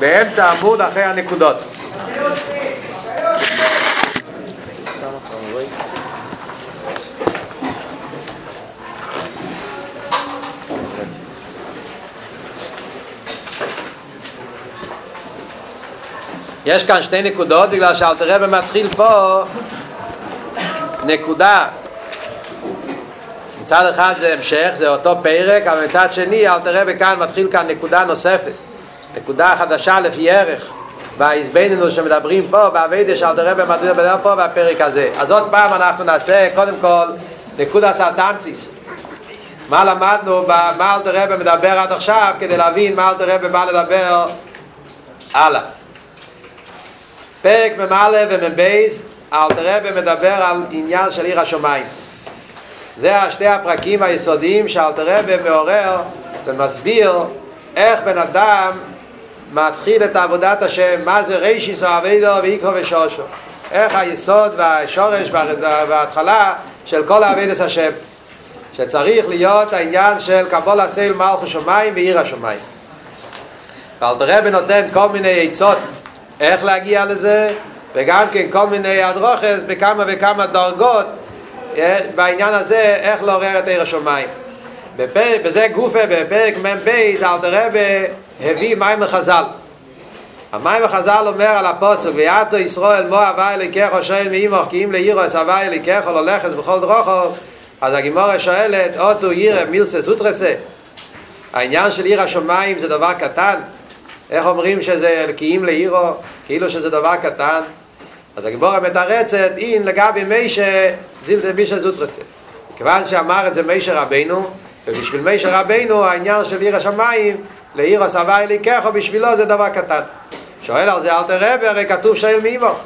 באמצע עמוד אחרי הנקודות. יש כאן שתי נקודות בגלל שאלתרבה מתחיל פה. נקודה מצד אחד זה המשך, זה אותו פרק, אבל מצד שני אלתרבה כאן מתחיל כאן נקודה נוספת נקודה חדשה לפי ערך בהזבננו שמדברים פה, באביידה שאלתרבה מדבר פה בפרק הזה. אז עוד פעם אנחנו נעשה קודם כל נקודה סרטנציס מה למדנו, מה אלתרבה מדבר עד עכשיו כדי להבין מה אלתרבה בא לדבר הלאה. פרק ממלא ומבייז, אלתרבה מדבר על עניין של עיר השמיים. זה שתי הפרקים היסודיים שאלתרבה מעורר ומסביר איך בן אדם מתחיל את עבודת השם, מה זה רישיס או אבידו ואיקרו ושושו. איך היסוד והשורש וההתחלה של כל אבידס השם. שצריך להיות העניין של קבול הסייל מלכו שמיים ועיר השמיים. ואלתרבה נותן כל מיני עצות איך להגיע לזה, וגם כן כל מיני הדרוכס בכמה וכמה דרגות בעניין הזה, איך לעורר את עיר השמיים. בזה גופה, בפרק מ"ב, אלתר רבי הביא מים לחז"ל. המים לחז"ל אומר על הפוסק, ויעתו ישראל מו הווי אליקך שואל מאימוך כי אם לאירוס הווי אליקך לא לכס בכל דרוכו אז הגימורה שואלת, אוטו ירא מילסה סוטרסה העניין של עיר השמיים זה דבר קטן איך אומרים שזה אלקיים לעירו, כאילו שזה דבר קטן? אז הגיבורה מתרצת, אין לגבי מישה זילדה בישה זוטרסה. כיוון שאמר את זה מישה רבינו, ובשביל מישה רבינו העניין של עיר השמיים, לעיר הסבי אליקחו, בשבילו זה דבר קטן. שואל על זה אל תראה, הרי כתוב שואל מאימוך.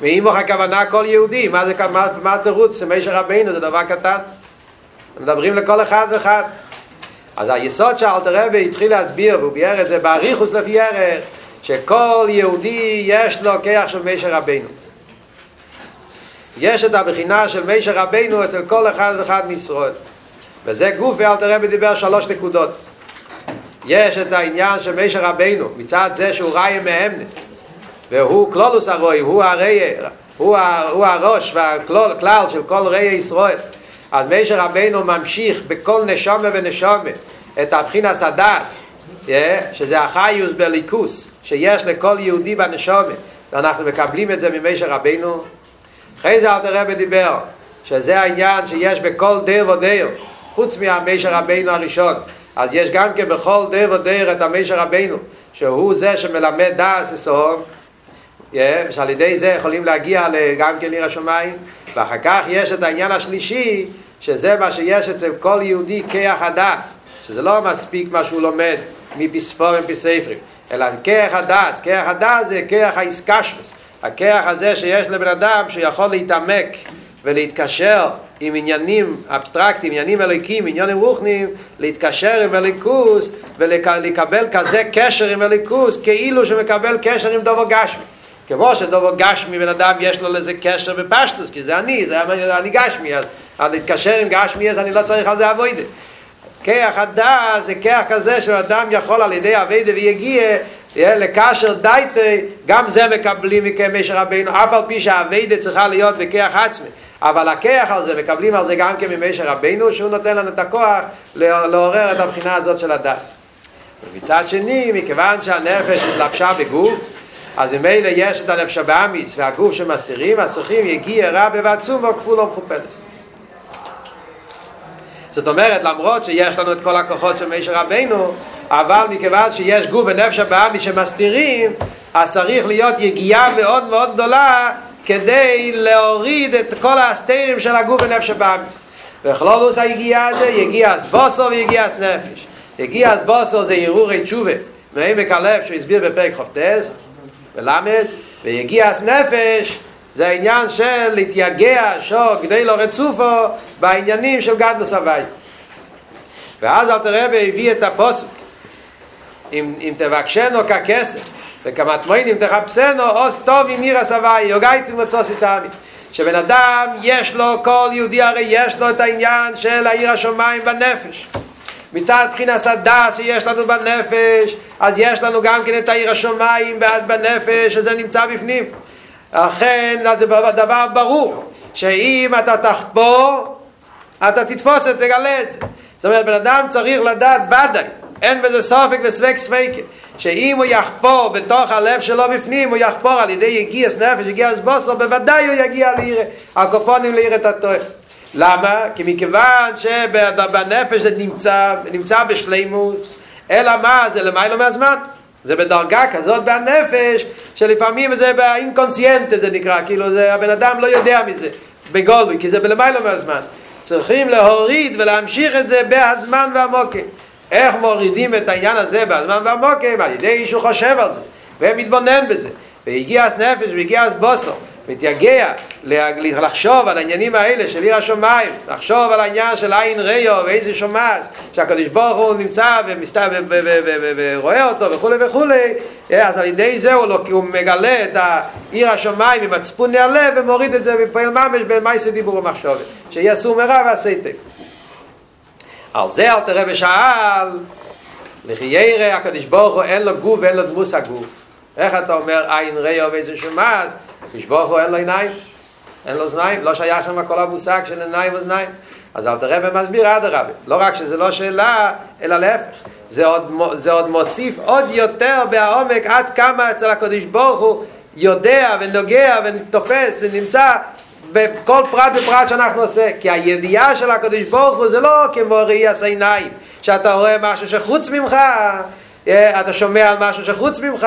מאימוך הכוונה כל יהודי, מה זה, מה, מה התירוץ? מישה רבינו זה דבר קטן. מדברים לכל אחד ואחד. אז היסוד שאלתר רבי התחיל להסביר, והוא ביאר את זה באריכוס לפי ערך, שכל יהודי יש לו כיח של מישר רבינו. יש את הבחינה של מישר רבינו אצל כל אחד ואחד מישראל. וזה גוף ואלתר רבי דיבר שלוש נקודות. יש את העניין של מישר רבינו, מצד זה שהוא ראי מהמנה, והוא כלולוס הרוי, הוא הראי, הוא, הוא הראש והכלל של כל ראי ישראל. אז מישר רבינו ממשיך בכל נשומה ונשומה את הבחינס הדס, שזה החיוס בליכוס, שיש לכל יהודי בנשומה, ואנחנו מקבלים את זה ממישר רבינו. אחרי זה אלתר רבי דיבר, שזה העניין שיש בכל דר ודר, חוץ מהמישר רבינו הראשון, אז יש גם כן בכל דר ודר את המישר רבינו, שהוא זה שמלמד דס אסון, שעל ידי זה יכולים להגיע גם כן לעיר השמיים, ואחר כך יש את העניין השלישי, שזה מה שיש אצל כל יהודי כוח הדעת, שזה לא מספיק מה שהוא לומד מפי סופרים מפי ספרים, אלא כוח הדעת, כוח הדעת זה כוח ההתקשרות, הכוח הזה שיש לבן אדם שיכול להתעמק ולהתקשר עם עניינים אבסטרקטיים, עניינים אלוקיים, עניינים רוחניים, להתקשר עם אלוקות ולקבל כזה קשר עם אלוקות כאילו שמקבל קשר עם דבר גשמי. כמו שדבר גשמי בן אדם יש לו לזה קשר בפשטות, כי זה אני, זה אני גשמי, אז להתקשר עם גשמי אז אני לא צריך על זה אבוידה. כיח הדס זה כיח כזה שאדם יכול על ידי אבוידה ויגיע לקשר דייטי, גם זה מקבלים מכמשר רבינו, אף על פי שהאבוידה צריכה להיות בכיח עצמי. אבל הכיח על זה, מקבלים על זה גם כן ממשר רבינו, שהוא נותן לנו את הכוח לעורר את הבחינה הזאת של הדס. ומצד שני, מכיוון שהנפש התלבשה בגוף, אז אם אלה יש את הנפש הבאמיס והגוף שמסתירים, אז צריכים יגיע רע בבעצום וכפול או מכופלס. זאת אומרת, למרות שיש לנו את כל הכוחות של מישר רבינו, אבל מכיוון שיש גוף ונפש הבאמי שמסתירים, אז צריך להיות יגיעה מאוד מאוד גדולה כדי להוריד את כל הסתירים של הגוף ונפש הבאמי. וכלולוס היגיעה הזה, יגיע אסבוסו ויגיע אסנפש. יגיע אסבוסו זה ערעורי תשובה, מעמק הלב שהוא הסביר בפרק חופטס, ולמד, ויגיע אסנפש זה העניין של להתייגע שוק כדי לא רצופו בעניינים של גדלוס הוואי ואז אל תראה והביא את הפוסק. אם, אם תבקשנו ככסף וכמת מוינים תחפשנו עוז טוב עם עיר הסוואי יוגייתם מצוס איתמי שבן אדם יש לו כל יהודי הרי יש לו את העניין של העיר השמיים בנפש. מצד בחינת הדס שיש לנו בנפש, אז יש לנו גם כן את העיר השמיים בנפש, שזה נמצא בפנים. לכן זה דבר ברור, שאם אתה תחפור, אתה תתפוס את, תגלה את זה. זאת אומרת, בן אדם צריך לדעת ודאי, אין בזה סופק וספק ספקה, שאם הוא יחפור בתוך הלב שלו בפנים, הוא יחפור על ידי יגיעס נפש, יגיעס בוסו, בוודאי הוא יגיע לעיר, הקופונים לעיר את התואר. למה? כי מכיוון שבנפש זה נמצא, נמצא בשלימוס, אלא מה? זה למיילו מהזמן. זה בדרגה כזאת בנפש, שלפעמים זה באינקונסיינטה זה נקרא, כאילו זה, הבן אדם לא יודע מזה, בגולוי, כי זה בלמיילו מהזמן. צריכים להוריד ולהמשיך את זה בהזמן והמוקים. איך מורידים את העניין הזה בהזמן והמוקים? על ידי שהוא חושב על זה, ומתבונן בזה. והגיע אז נפש והגיע אז בוסו. מתייגע לחשוב על העניינים האלה של עיר השמיים, לחשוב על העניין של עין ריו ואיזה שומץ, שהקדוש ברוך הוא נמצא ורואה אותו וכולי וכולי, אז על ידי זה הוא, לא, הוא מגלה את עיר השמיים עם הצפון הלב ומוריד את זה ופועל ממש במייסי דיבור ומחשבת, שיהיה סור מרע טוב. על זה אל תראה בשאל, לכי ירא הקדוש ברוך הוא אין לו גוף ואין לו דמוס הגוף. איך אתה אומר עין ריו ואיזה שומץ? משבוך הוא אין לו עיניים, אין לו זניים, לא שייך שם כל המושג של עיניים וזניים. אז אל תראה ומסביר עד הרבה. לא רק שזה לא שאלה, אלא להפך. זה עוד, זה עוד מוסיף עוד יותר בעומק עד כמה אצל הקדוש ברוך הוא יודע ונוגע ותופס ונמצא בכל פרט ופרט שאנחנו עושה. כי הידיעה של הקדוש ברוך הוא זה לא כמו ראי עיניים, שאתה רואה משהו שחוץ ממך, אתה שומע על משהו שחוץ ממך,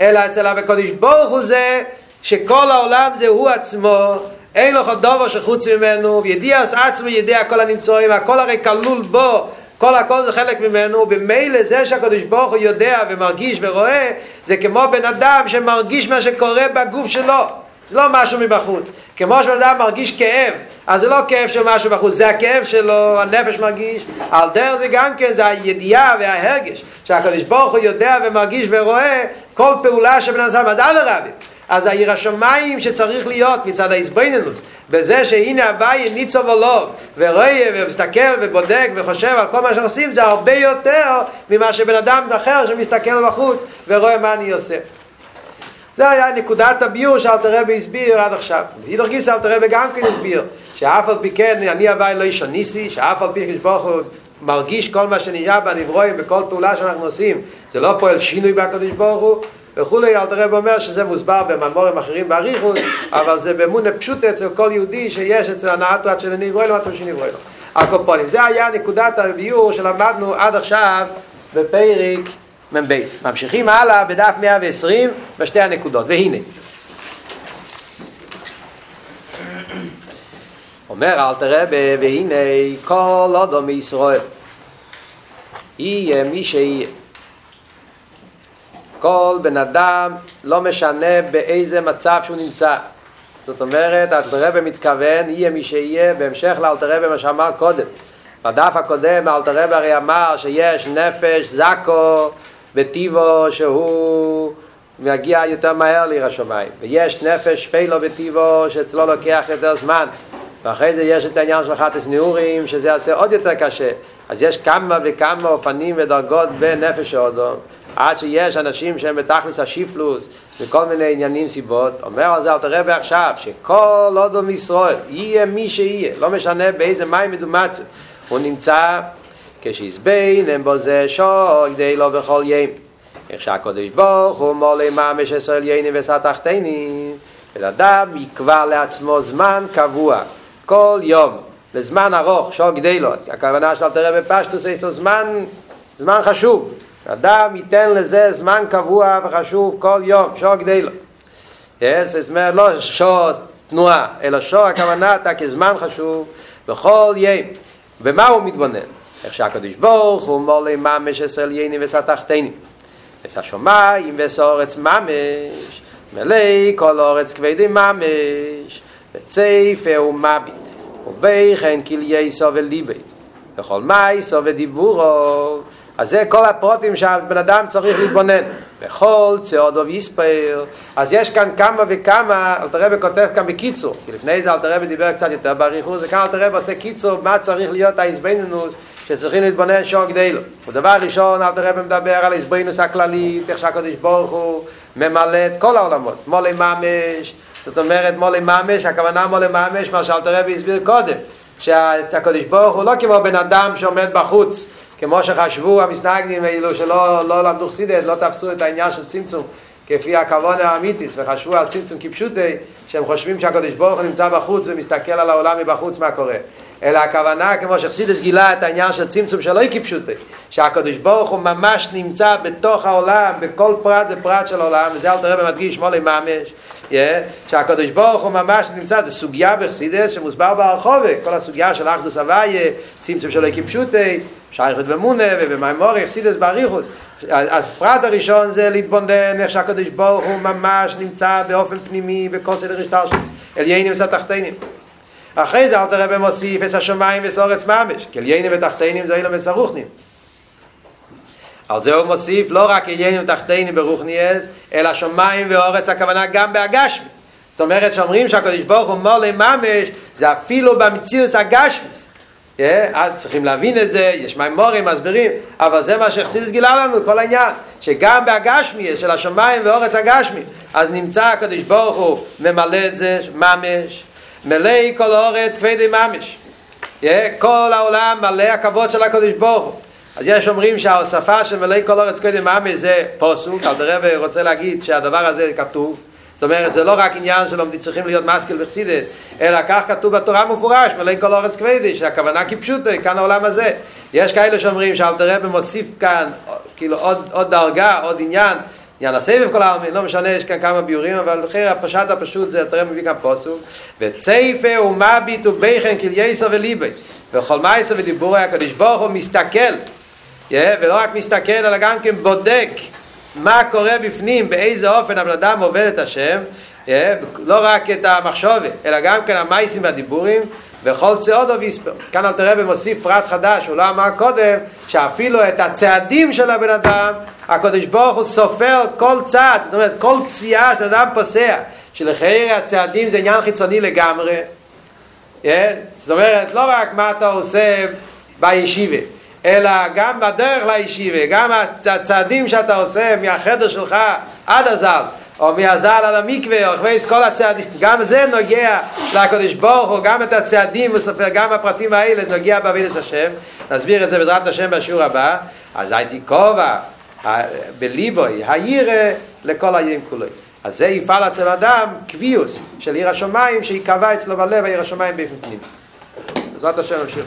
אלא אצל הקדוש ברוך הוא זה שכל העולם זה הוא עצמו, אין לו דבר שחוץ ממנו, וידיע עצמו ידיע כל הנמצואים, הכל הרי כלול בו, כל הכל זה חלק ממנו, במילא זה שהקדוש ברוך הוא יודע ומרגיש ורואה, זה כמו בן אדם שמרגיש מה שקורה בגוף שלו, לא משהו מבחוץ. כמו שבן אדם מרגיש כאב, אז זה לא כאב של משהו בחוץ, זה הכאב שלו, הנפש מרגיש, על דרך זה גם כן, זה הידיעה וההרגש, שהקדוש ברוך הוא יודע ומרגיש ורואה כל פעולה שבן אדם, אז אדרבה. אז העיר השמיים שצריך להיות מצד ההסביננוס, בזה שהנה הוואי ניצו ולוב, ורואה ומסתכל ובודק וחושב על כל מה שעושים, זה הרבה יותר ממה שבן אדם אחר שמסתכל בחוץ ורואה מה אני עושה. זה היה נקודת הביור שאלתר רבי הסביר עד עכשיו. הידור גיסא אלתר רבי גם כן הסביר, שאף על פי כן אני הוואי לא איש הניסי, שאף על פי כשברוך הוא מרגיש כל מה שנהיה בנברואים בכל פעולה שאנחנו עושים, זה לא פועל שינוי בקדוש ברוך הוא, וכולי, אל תראה אומר שזה מוסבר בממורים אחרים באריכוס, אבל זה באמונה פשוט אצל כל יהודי שיש אצל הנעת עד של נברוי לו, עד של נברוי לו. הקופונים. זה היה נקודת הביור שלמדנו עד עכשיו בפרק מ"ב. ממשיכים הלאה בדף 120 בשתי הנקודות, והנה. אומר אל תראה והנה כל אדום מישראל יהיה מי שיהיה כל בן אדם לא משנה באיזה מצב שהוא נמצא זאת אומרת, אלתרבה מתכוון, יהיה מי שיהיה, בהמשך לאלתרבה מה שאמר קודם. בדף הקודם אלתרבה הרי אמר שיש נפש זקו בטיבו שהוא מגיע יותר מהר לעיר השמיים. ויש נפש פילו בטיבו שאצלו לוקח יותר זמן. ואחרי זה יש את העניין של חטס נעורים, שזה יעשה עוד יותר קשה. אז יש כמה וכמה אופנים ודרגות בנפש האודום. עד שיש אנשים שהם בתכלס השיפלוס וכל מיני עניינים סיבות, אומר על זה אל תראה עכשיו, שכל אודום ישראל, יהיה מי שיהיה, לא משנה באיזה מים מדומצת, הוא נמצא כשיזבין הם בו זה שוי די לו בכל ים. איך שהקודש ברוך הוא מולי ממש עשר עליינים וסתחתנים, ולאדם יקבע לעצמו זמן קבוע, כל יום, לזמן ארוך, שור גדלות, הכוונה של תראה בפשטוס, יש לו זמן, זמן חשוב, אדם ייתן לזה זמן קבוע וחשוב כל יום, שור גדלות. זאת אומרת, לא שור תנועה, אלא שור הכוונה אתה כזמן חשוב בכל יום. ומה הוא מתבונן? איך שהקדוש ברוך הוא מולי ממש עשר יינים וסתחתנים. עשה שומעים וסורץ ממש, מלא כל אורץ כבדי ממש, וצייפה ומביט, ובכן כליה סובל ליבי, וכל מי סובל דיבורו, אז זה כל הפרוטים שהבן אדם צריך להתבונן. בכל צעודו ויספר. אז יש כאן כמה וכמה, אלתרבה כותב כאן בקיצור, כי לפני זה אלתרבה דיבר קצת יותר באריכות, וכאן אלתרבה עושה קיצור, מה צריך להיות ההזבנינוס שצריכים להתבונן שור גדלו. ודבר ראשון, אל תראה מדבר על הסברינוס הכללית, איך שהקדוש ברוך הוא ממלא את כל העולמות. מולי ממש, זאת אומרת מולי ממש, הכוונה מולי ממש, מה שאל תראה והסביר קודם, שהקדוש ברוך הוא לא כמו בן אדם שעומד בחוץ, כמו שחשבו המסנגדים האלו שלא לא למדו חסידת, לא תפסו את העניין של צמצום כפי הכוון האמיתיס וחשבו על צמצום כפשוטי שהם חושבים שהקדוש ברוך הוא נמצא בחוץ ומסתכל על העולם מבחוץ מה קורה אלא הכוונה כמו שחסידס גילה את העניין של צמצום שלא היא כפשוטי שהקדוש ברוך הוא ממש נמצא בתוך העולם בכל פרט זה פרט של העולם וזה אל תראה במדגיש מולי ממש yeah, שהקדוש ברוך הוא ממש נמצא, זה סוגיה בחסידס שמוסבר ברחובה, כל הסוגיה של אחדוס הוויה, צמצום שלא כפשוטי, שייכת ומונה ובמימורי, חסידס באריכוס. אז פרט הראשון זה להתבונן איך שהקדוש ברוך הוא ממש נמצא באופן פנימי בכל סדר השטר אליינים וסתחתנים. אחרי זה אל תראה במוסיף את השמיים וסורץ ממש, כי אליינים ותחתנים זה אילם וסרוכנים. על זה הוא מוסיף לא רק עניינים תחתינים ברוכניאס, אלא שמיים ואורץ הכוונה גם בהגשמי. זאת אומרת שאומרים שהקדוש ברוך הוא מולי ממש, זה אפילו במציאוס הגשמיס. Yeah, אז צריכים להבין את זה, יש מימורים, מסבירים, אבל זה מה שחסידס גילה לנו, כל העניין, שגם בהגשמי, של השמיים ואורץ הגשמי, אז נמצא הקדוש ברוך הוא ממלא את זה, ממש, מלא כל אורץ כבדי ממש. Yeah, כל העולם מלא הכבוד של הקדוש ברוך הוא. אז יש אומרים שהשפה של מלאי כל אורץ קודם מאמי זה פוסוק, אל תראה רוצה להגיד שהדבר הזה כתוב, זאת אומרת זה לא רק עניין שלומדים צריכים להיות מסקיל וחסידס, אלא כך כתוב בתורה מפורש, מלאי כל אורץ כבדי, שהכוונה כפשוטו, כאן העולם הזה. יש כאלה שאומרים שאל תראה מוסיף כאן כאילו עוד, עוד דרגה, עוד עניין, עניין הסבב כל העלמין, לא משנה, יש כאן כמה ביורים, אבל אחרי הפשט הפשוט זה תראה מביא כאן פוסוק, וצייפה ומביט ובכן כלייסר וליבי, וכל מייסר ודיבורי הקדוש ברוך הוא מסתכל. yeah, ולא רק מסתכל, אלא גם כן בודק מה קורה בפנים, באיזה אופן הבן אדם עובד את השם, yeah, לא רק את המחשובת, אלא גם כן המייסים והדיבורים, וכל צעוד ויספר. כאן אל תראה במוסיף פרט חדש, הוא לא אמר קודם, שאפילו את הצעדים של הבן אדם, הקדוש ברוך הוא סופר כל צעד, זאת אומרת כל פסיעה של אדם פוסע, שלחייר הצעדים זה עניין חיצוני לגמרי, yeah, זאת אומרת לא רק מה אתה עושה בישיבה, אלא גם בדרך לישיבה, גם הצעדים שאתה עושה מהחדר שלך עד הזל, או מהזל עד המקווה, או אחרי כל הצעדים, גם זה נוגע לקדוש ברוך הוא, גם את הצעדים הוא סופר, גם הפרטים האלה נוגע בעבידת השם, נסביר את זה בעזרת השם בשיעור הבא, אז הייתי כובע בליבוי, הירא לכל היום כולו. אז זה יפעל אצל אדם קביוס של עיר השמיים שיקבע אצלו בלב העיר השמיים באופן פנים. בעזרת השם נמשיך